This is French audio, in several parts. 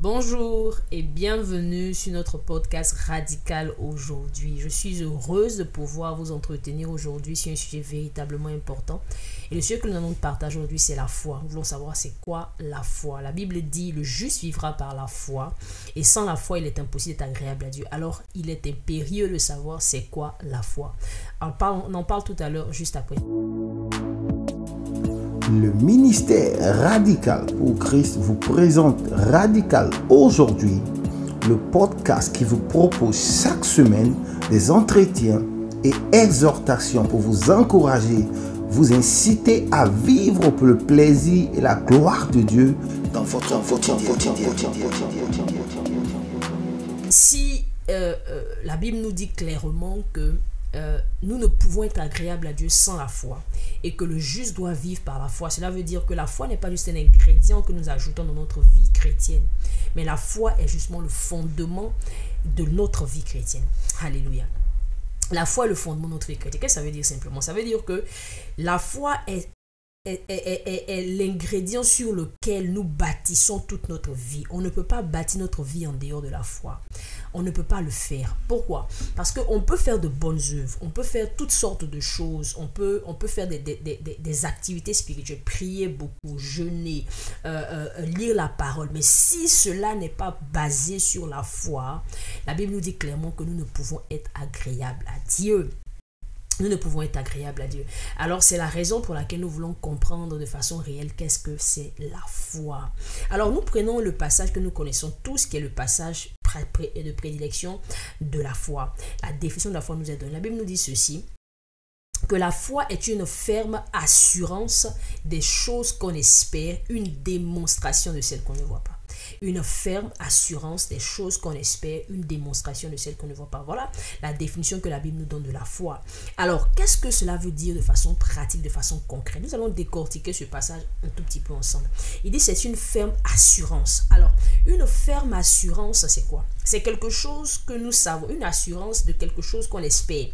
Bonjour et bienvenue sur notre podcast Radical aujourd'hui. Je suis heureuse de pouvoir vous entretenir aujourd'hui sur un sujet véritablement important. Et le sujet que nous allons partager aujourd'hui, c'est la foi. Nous voulons savoir c'est quoi la foi. La Bible dit le juste vivra par la foi. Et sans la foi, il est impossible d'être agréable à Dieu. Alors, il est impérieux de savoir c'est quoi la foi. On en parle tout à l'heure, juste après le ministère Radical pour Christ vous présente Radical aujourd'hui, le podcast qui vous propose chaque semaine des entretiens et exhortations pour vous encourager, vous inciter à vivre pour le plaisir et la gloire de Dieu dans votre. Si euh, euh, la Bible nous dit clairement que euh, nous ne pouvons être agréables à Dieu sans la foi et que le juste doit vivre par la foi. Cela veut dire que la foi n'est pas juste un ingrédient que nous ajoutons dans notre vie chrétienne, mais la foi est justement le fondement de notre vie chrétienne. Alléluia. La foi est le fondement de notre vie chrétienne. Qu'est-ce que ça veut dire simplement? Ça veut dire que la foi est est, l'ingrédient sur lequel nous bâtissons toute notre vie. On ne peut pas bâtir notre vie en dehors de la foi. On ne peut pas le faire. Pourquoi? Parce qu'on peut faire de bonnes œuvres, on peut faire toutes sortes de choses, on peut, on peut faire des, des, activités spirituelles, prier beaucoup, jeûner, euh, euh, lire la parole. Mais si cela n'est pas basé sur la foi, la Bible nous dit clairement que nous ne pouvons être agréables à Dieu nous ne pouvons être agréables à Dieu. Alors c'est la raison pour laquelle nous voulons comprendre de façon réelle qu'est-ce que c'est la foi. Alors nous prenons le passage que nous connaissons tous, qui est le passage de prédilection de la foi. La définition de la foi nous est donnée. La Bible nous dit ceci que la foi est une ferme assurance des choses qu'on espère, une démonstration de celles qu'on ne voit pas une ferme assurance des choses qu'on espère, une démonstration de celles qu'on ne voit pas. Voilà la définition que la Bible nous donne de la foi. Alors, qu'est-ce que cela veut dire de façon pratique, de façon concrète? Nous allons décortiquer ce passage un tout petit peu ensemble. Il dit c'est une ferme assurance. Alors, une ferme assurance, c'est quoi? C'est quelque chose que nous savons, une assurance de quelque chose qu'on espère.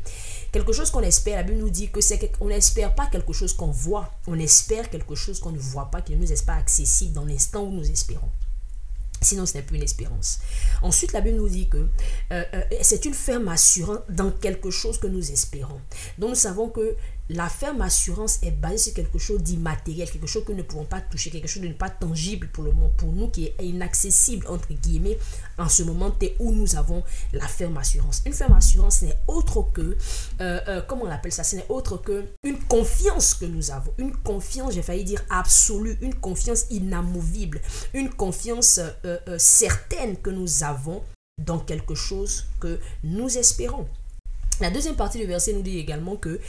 Quelque chose qu'on espère, la Bible nous dit que c'est qu'on n'espère pas quelque chose qu'on voit, on espère quelque chose qu'on ne voit pas, qui ne nous est pas accessible dans l'instant où nous espérons. Sinon, ce n'est plus une espérance. Ensuite, la Bible nous dit que euh, euh, c'est une ferme assurance dans quelque chose que nous espérons. Donc, nous savons que la ferme assurance est basée sur quelque chose d'immatériel, quelque chose que nous ne pouvons pas toucher, quelque chose de pas tangible pour le pour nous qui est inaccessible, entre guillemets, en ce moment où nous avons la ferme assurance. Une ferme assurance n'est autre que, euh, comment on appelle ça, ce n'est autre que une confiance que nous avons, une confiance, j'ai failli dire absolue, une confiance inamovible, une confiance euh, euh, certaine que nous avons dans quelque chose que nous espérons. La deuxième partie du verset nous dit également que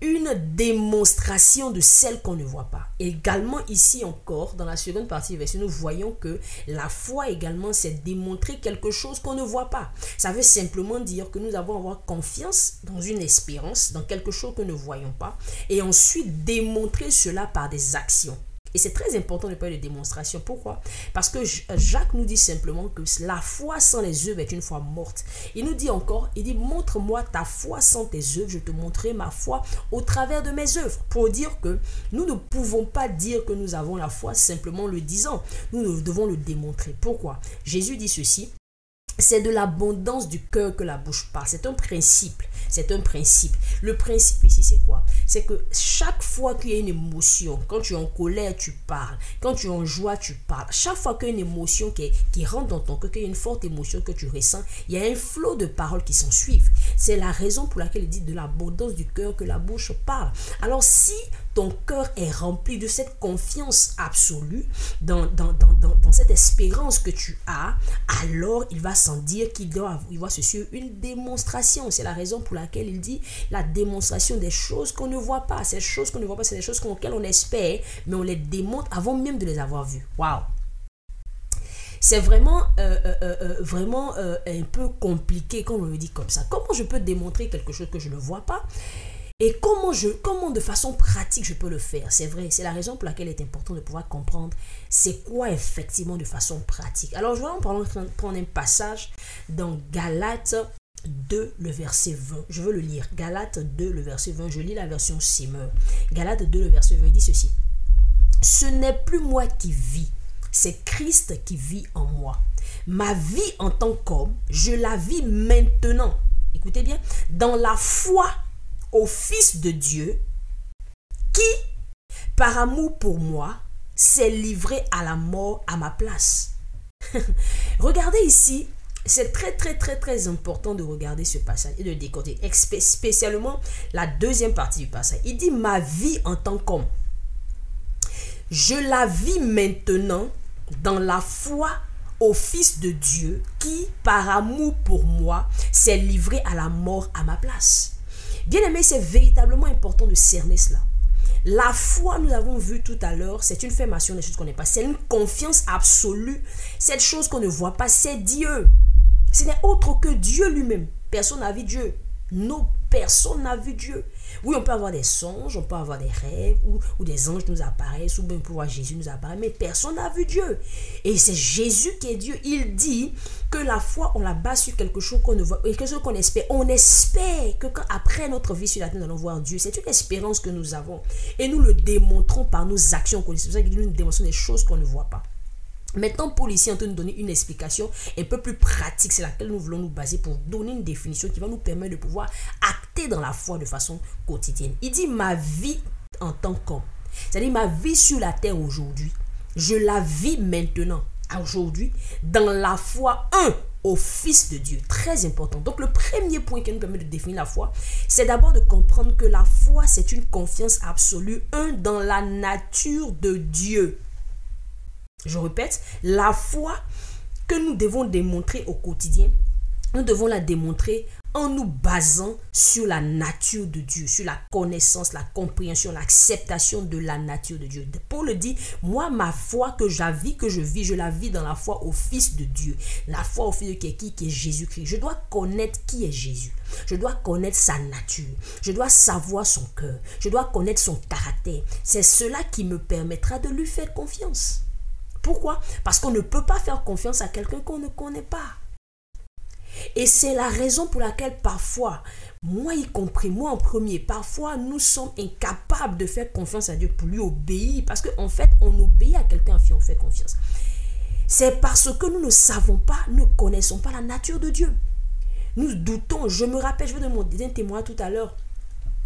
une démonstration de celle qu'on ne voit pas. Également ici encore, dans la seconde partie du verset, nous voyons que la foi également, c'est démontrer quelque chose qu'on ne voit pas. Ça veut simplement dire que nous avons avoir confiance dans une espérance, dans quelque chose que nous ne voyons pas, et ensuite démontrer cela par des actions. Et c'est très important de parler de démonstration. Pourquoi? Parce que Jacques nous dit simplement que la foi sans les œuvres est une foi morte. Il nous dit encore, il dit, montre-moi ta foi sans tes œuvres, je te montrerai ma foi au travers de mes œuvres. Pour dire que nous ne pouvons pas dire que nous avons la foi simplement le disant. Nous devons le démontrer. Pourquoi? Jésus dit ceci, c'est de l'abondance du cœur que la bouche parle. C'est un principe. C'est un principe. Le principe ici, c'est quoi? C'est que chaque fois qu'il y a une émotion, quand tu es en colère, tu parles. Quand tu es en joie, tu parles. Chaque fois qu'il y a une émotion qui, qui rentre dans ton cœur, qu'il y a une forte émotion que tu ressens, il y a un flot de paroles qui s'en suivent. C'est la raison pour laquelle il dit de l'abondance du cœur que la bouche parle. Alors si ton cœur est rempli de cette confiance absolue, dans, dans, dans, dans, cette espérance que tu as, alors il va sans dire qu'il doit, il va se suivre une démonstration. C'est la raison pour laquelle il dit la démonstration des choses qu'on ne voit pas. Ces choses qu'on ne voit pas, c'est des choses auxquelles on espère, mais on les démontre avant même de les avoir vues. Waouh! C'est vraiment, euh, euh, euh, vraiment un peu compliqué quand on le dit comme ça. Comment je peux démontrer quelque chose que je ne vois pas et comment, je, comment de façon pratique je peux le faire? C'est vrai, c'est la raison pour laquelle il est important de pouvoir comprendre c'est quoi effectivement de façon pratique. Alors je vais en prendre, un passage dans Galates 2, le verset 20. Je veux le lire. Galates 2, le verset 20. Je lis la version Simmer. Galates 2, le verset 20. Il dit ceci. Ce n'est plus moi qui vis, c'est Christ qui vit en moi. Ma vie en tant qu'homme, je la vis maintenant. Écoutez bien, dans la foi au Fils de Dieu qui, par amour pour moi, s'est livré à la mort à ma place. Regardez ici, c'est très très très très important de regarder ce passage et de décoder, spécialement la deuxième partie du passage. Il dit ma vie en tant qu'homme. Je la vis maintenant dans la foi au Fils de Dieu qui, par amour pour moi, s'est livré à la mort à ma place. Bien aimé, c'est véritablement important de cerner cela. La foi, nous avons vu tout à l'heure, c'est une formation des choses qu'on n'est pas. C'est une confiance absolue. Cette chose qu'on ne voit pas, c'est Dieu. Ce n'est autre que Dieu lui-même. Personne n'a vu Dieu. Non, personne n'a vu Dieu. Oui, on peut avoir des songes, on peut avoir des rêves, ou, des anges nous apparaissent, ou bien on peut voir Jésus nous apparaître, mais personne n'a vu Dieu. Et c'est Jésus qui est Dieu. Il dit que la foi, on la base sur quelque chose qu'on ne voit, et que ce qu'on espère. On espère que quand, après notre vie sur la terre, nous allons voir Dieu. C'est une espérance que nous avons. Et nous le démontrons par nos actions. C'est pour ça qu'il nous démontre des choses qu'on ne voit pas. Maintenant, Paul ici est en train de nous donner une explication un peu plus pratique, c'est laquelle nous voulons nous baser pour donner une définition qui va nous permettre de pouvoir acter dans la foi de façon quotidienne. Il dit ma vie en tant qu'homme, c'est-à-dire ma vie sur la terre aujourd'hui, je la vis maintenant, aujourd'hui, dans la foi, un, au Fils de Dieu. Très important. Donc le premier point qui nous permet de définir la foi, c'est d'abord de comprendre que la foi, c'est une confiance absolue, un, dans la nature de Dieu. Je répète, la foi que nous devons démontrer au quotidien, nous devons la démontrer en nous basant sur la nature de Dieu, sur la connaissance, la compréhension, l'acceptation de la nature de Dieu. Paul dit, moi, ma foi que j'avis, que je vis, je la vis dans la foi au Fils de Dieu. La foi au Fils de qui, qui est Jésus-Christ. Je dois connaître qui est Jésus. Je dois connaître sa nature. Je dois savoir son cœur. Je dois connaître son caractère. C'est cela qui me permettra de lui faire confiance. Pourquoi? Parce qu'on ne peut pas faire confiance à quelqu'un qu'on ne connaît pas. Et c'est la raison pour laquelle parfois, moi y compris, moi en premier, parfois nous sommes incapables de faire confiance à Dieu pour lui obéir. Parce qu'en en fait, on obéit à quelqu'un à qui on fait confiance. C'est parce que nous ne savons pas, ne connaissons pas la nature de Dieu. Nous doutons. Je me rappelle, je vais donner un témoin tout à l'heure.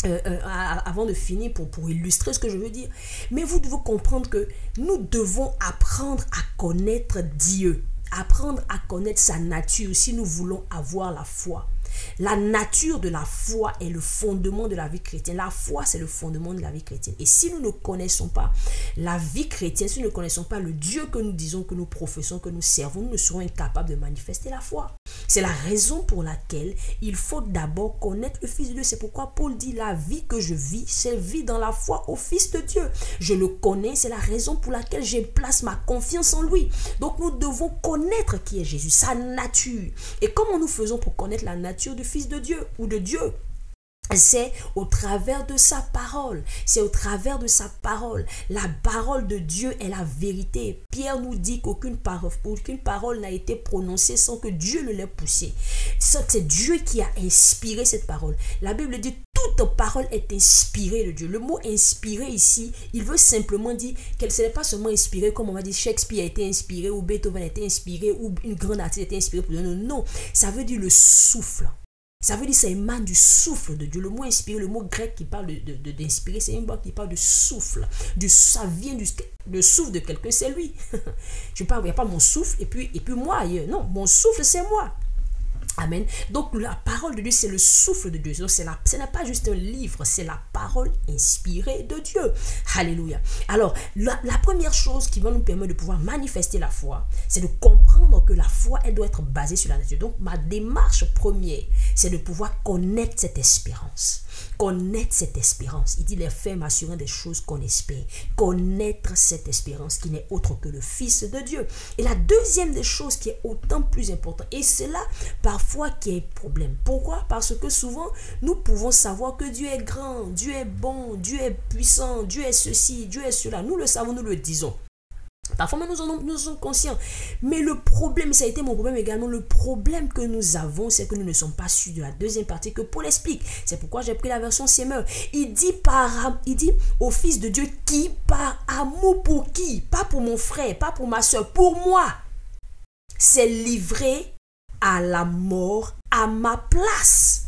Euh, euh, avant de finir pour, pour illustrer ce que je veux dire. Mais vous devez comprendre que nous devons apprendre à connaître Dieu, apprendre à connaître sa nature si nous voulons avoir la foi. La nature de la foi est le fondement de la vie chrétienne. La foi, c'est le fondement de la vie chrétienne. Et si nous ne connaissons pas la vie chrétienne, si nous ne connaissons pas le Dieu que nous disons, que nous professons, que nous servons, nous serons incapables de manifester la foi. C'est la raison pour laquelle il faut d'abord connaître le Fils de Dieu. C'est pourquoi Paul dit la vie que je vis, c'est vie dans la foi au Fils de Dieu. Je le connais, c'est la raison pour laquelle je place ma confiance en lui. Donc nous devons connaître qui est Jésus, sa nature. Et comment nous faisons pour connaître la nature du Fils de Dieu ou de Dieu c'est au travers de sa parole. C'est au travers de sa parole. La parole de Dieu est la vérité. Pierre nous dit qu'aucune parole, n'a été prononcée sans que Dieu ne l'ait poussée. C'est Dieu qui a inspiré cette parole. La Bible dit toute parole est inspirée de Dieu. Le mot inspiré ici, il veut simplement dire qu'elle n'est pas seulement inspirée comme on va dire Shakespeare a été inspiré ou Beethoven a été inspiré ou une grande artiste a été inspirée pour non, ça veut dire le souffle. Ça veut dire que ça émane du souffle de Dieu. Le mot inspiré, le mot grec qui parle de, d'inspirer, c'est un mot qui parle de souffle. Du, ça vient du le souffle de quelqu'un, c'est lui. Je parle, il n'y a pas mon souffle et puis, et puis moi ailleurs. Non, mon souffle, c'est moi. Amen. Donc la parole de Dieu, c'est le souffle de Dieu. Donc, c'est ce n'est pas juste un livre, c'est la parole inspirée de Dieu. Alléluia. Alors, la, la, première chose qui va nous permettre de pouvoir manifester la foi, c'est de comprendre que la foi, elle doit être basée sur la nature. Donc, ma démarche première, c'est de pouvoir connaître cette espérance connaître cette espérance. Il dit les faits m'assurant des choses qu'on espère. Connaître cette espérance qui n'est autre que le Fils de Dieu. Et la deuxième des choses qui est autant plus importante, et c'est là parfois qui est problème. Pourquoi? Parce que souvent, nous pouvons savoir que Dieu est grand, Dieu est bon, Dieu est puissant, Dieu est ceci, Dieu est cela. Nous le savons, nous le disons. Parfois, nous en, sommes conscients. Mais le problème, ça a été mon problème également, le problème que nous avons, c'est que nous ne sommes pas sûrs de la deuxième partie que Paul explique. C'est pourquoi j'ai pris la version Semeur. Il dit, par, il dit au Fils de Dieu qui, par amour pour qui? Pas pour mon frère, pas pour ma soeur, pour moi. C'est livré à la mort à ma place.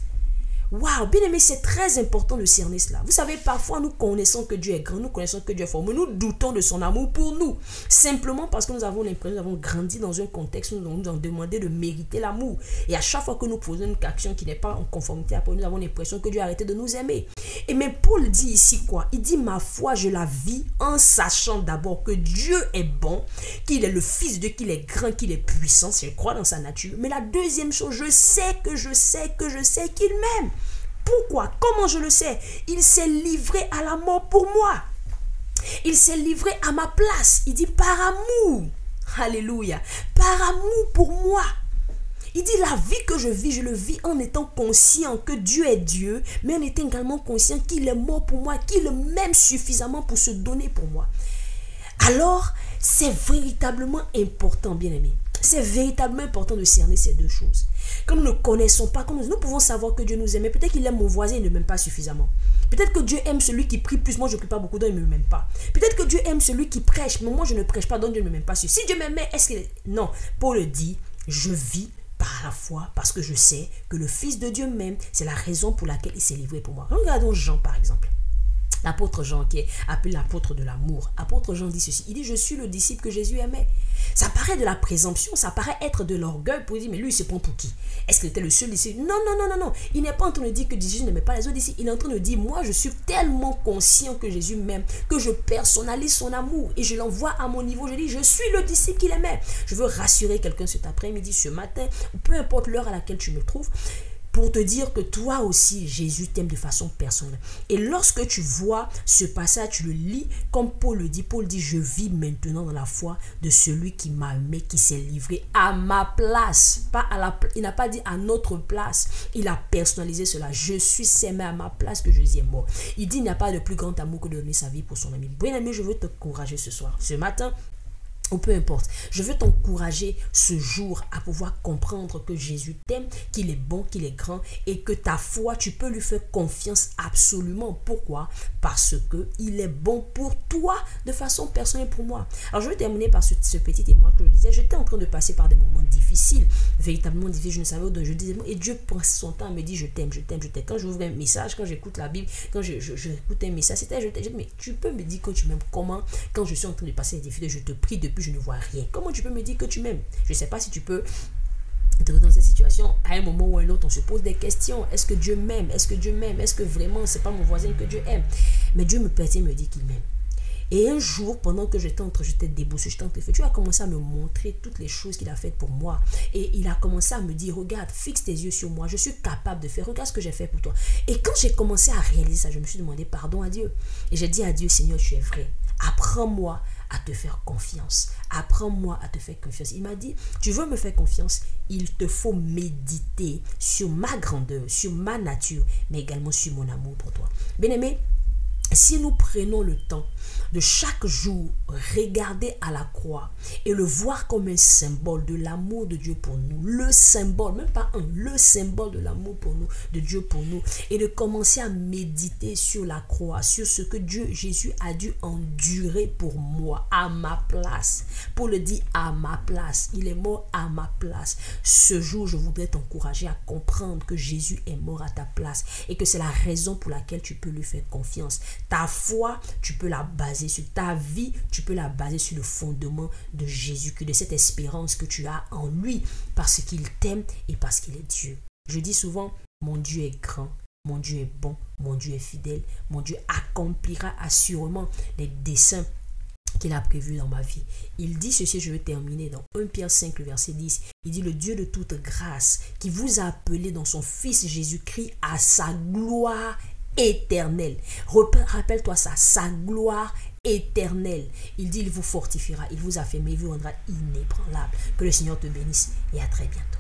Waouh, bien aimé, c'est très important de cerner cela. Vous savez, parfois nous connaissons que Dieu est grand, nous connaissons que Dieu est fort, nous doutons de son amour pour nous. Simplement parce que nous avons l'impression, nous avons grandi dans un contexte où nous nous avons demandé de mériter l'amour. Et à chaque fois que nous posons une action qui n'est pas en conformité Paul, nous avons l'impression que Dieu a arrêté de nous aimer. Et mais Paul dit ici quoi? Il dit, ma foi, je la vis en sachant d'abord que Dieu est bon, qu'il est le Fils de Dieu, qu'il est grand, qu'il est puissant, je crois dans sa nature. Mais la deuxième chose, je sais que je sais que je sais qu'il m'aime. Pourquoi? Comment je le sais? Il s'est livré à la mort pour moi. Il s'est livré à ma place. Il dit par amour. Alléluia. Par amour pour moi. Il dit la vie que je vis, je le vis en étant conscient que Dieu est Dieu, mais en étant également conscient qu'il est mort pour moi, qu'il m'aime suffisamment pour se donner pour moi. Alors, c'est véritablement important, bien aimé. C'est véritablement important de cerner ces deux choses. Quand nous ne connaissons pas, quand nous, pouvons savoir que Dieu nous aime, peut-être qu'il aime mon voisin, il ne m'aime pas suffisamment. Peut-être que Dieu aime celui qui prie plus, moi je ne prie pas beaucoup, donc il ne m'aime pas. Peut-être que Dieu aime celui qui prêche, mais moi je ne prêche pas, donc Dieu ne m'aime pas. Si Dieu m'aimait, est-ce qu'il... Non, Paul dit, je vis par la foi parce que je sais que le Fils de Dieu m'aime. C'est la raison pour laquelle il s'est livré pour moi. Regardons Jean par exemple. L'apôtre Jean, qui est appelé l'apôtre de l'amour, apôtre Jean dit ceci, il dit, je suis le disciple que Jésus aimait. Ça paraît de la présomption, ça paraît être de l'orgueil pour dire, mais lui, il se prend pour qui? Est-ce qu'il était le seul disciple Non, non, non, non, non. Il n'est pas en train de dire que Jésus n'aimait pas les autres disciples. Il est en train de dire, moi, je suis tellement conscient que Jésus m'aime, que je personnalise son amour et je l'envoie à mon niveau. Je dis, je suis le disciple qu'il aimait. Je veux rassurer quelqu'un cet après-midi, ce matin, peu importe l'heure à laquelle tu me trouves pour te dire que toi aussi, Jésus t'aime de façon personnelle. Et lorsque tu vois ce passage, tu le lis comme Paul le dit. Paul dit, je vis maintenant dans la foi de celui qui m'a aimé, qui s'est livré à ma place. Il n'a pas dit à notre place. Il a personnalisé cela. Je suis aimé à ma place que Jésus est mort. Il dit, il n'y a pas de plus grand amour que de donner sa vie pour son ami. Bien ami, je veux te encourager ce soir. Ce matin, ou peu importe. Je veux t'encourager ce jour à pouvoir comprendre que Jésus t'aime, qu'il est bon, qu'il est grand et que ta foi, tu peux lui faire confiance absolument. Pourquoi? Parce que il est bon pour toi de façon personnelle pour moi. Alors je vais terminer par ce, petit témoin que je disais. J'étais en train de passer par des moments difficiles, véritablement difficiles. Je ne savais où je disais et Dieu prend son temps me dire je t'aime, je t'aime, je t'aime. Quand j'ouvre un message, quand j'écoute la Bible, quand je, je, un message, c'était je. Mais tu peux me dire que tu m'aimes comment? Quand je suis en train de passer des difficultés, je te prie depuis je ne vois rien. Comment tu peux me dire que tu m'aimes? Je ne sais pas si tu peux te dans cette situation, à un moment ou à un autre, on se pose des questions. Est-ce que Dieu m'aime? Est-ce que Dieu m'aime? Est-ce que vraiment c'est pas mon voisin que Dieu aime? Mais Dieu me permet me dit qu'il m'aime. Et un jour, pendant que j'étais entre, j'étais déboussé, j'étais entre Dieu a commencé à me montrer toutes les choses qu'il a faites pour moi. Et il a commencé à me dire, regarde, fixe tes yeux sur moi, je suis capable de faire, regarde ce que j'ai fait pour toi. Et quand j'ai commencé à réaliser ça, je me suis demandé pardon à Dieu. Et j'ai dit à Dieu, Seigneur, tu es vrai. Apprends-moi à te faire confiance. Apprends-moi à te faire confiance. Il m'a dit, tu veux me faire confiance, il te faut méditer sur ma grandeur, sur ma nature, mais également sur mon amour pour toi. Bien aimé, si nous prenons le temps de chaque jour regarder à la croix et le voir comme un symbole de l'amour de Dieu pour nous, le symbole, même pas un, le symbole de l'amour pour nous, de Dieu pour nous, et de commencer à méditer sur la croix, sur ce que Dieu, Jésus a dû endurer pour moi, à ma place. Pour le dire à ma place, il est mort à ma place. Ce jour, je voudrais t'encourager à comprendre que Jésus est mort à ta place et que c'est la raison pour laquelle tu peux lui faire confiance. Ta foi, tu peux la baser sur ta vie, tu peux la baser sur le fondement de Jésus, que de cette espérance que tu as en lui, parce qu'il t'aime et parce qu'il est Dieu. Je dis souvent, mon Dieu est grand, mon Dieu est bon, mon Dieu est fidèle, mon Dieu accomplira assurément les desseins qu'il a prévus dans ma vie. Il dit ceci, je vais terminer dans 1 Pierre 5, le verset 10. Il dit, le Dieu de toute grâce, qui vous a appelé dans son Fils Jésus-Christ à sa gloire éternelle. Rappelle-toi ça, sa gloire éternelle. Il dit, il vous fortifiera, il vous affirmera, il vous rendra inébranlable. Que le Seigneur te bénisse et à très bientôt.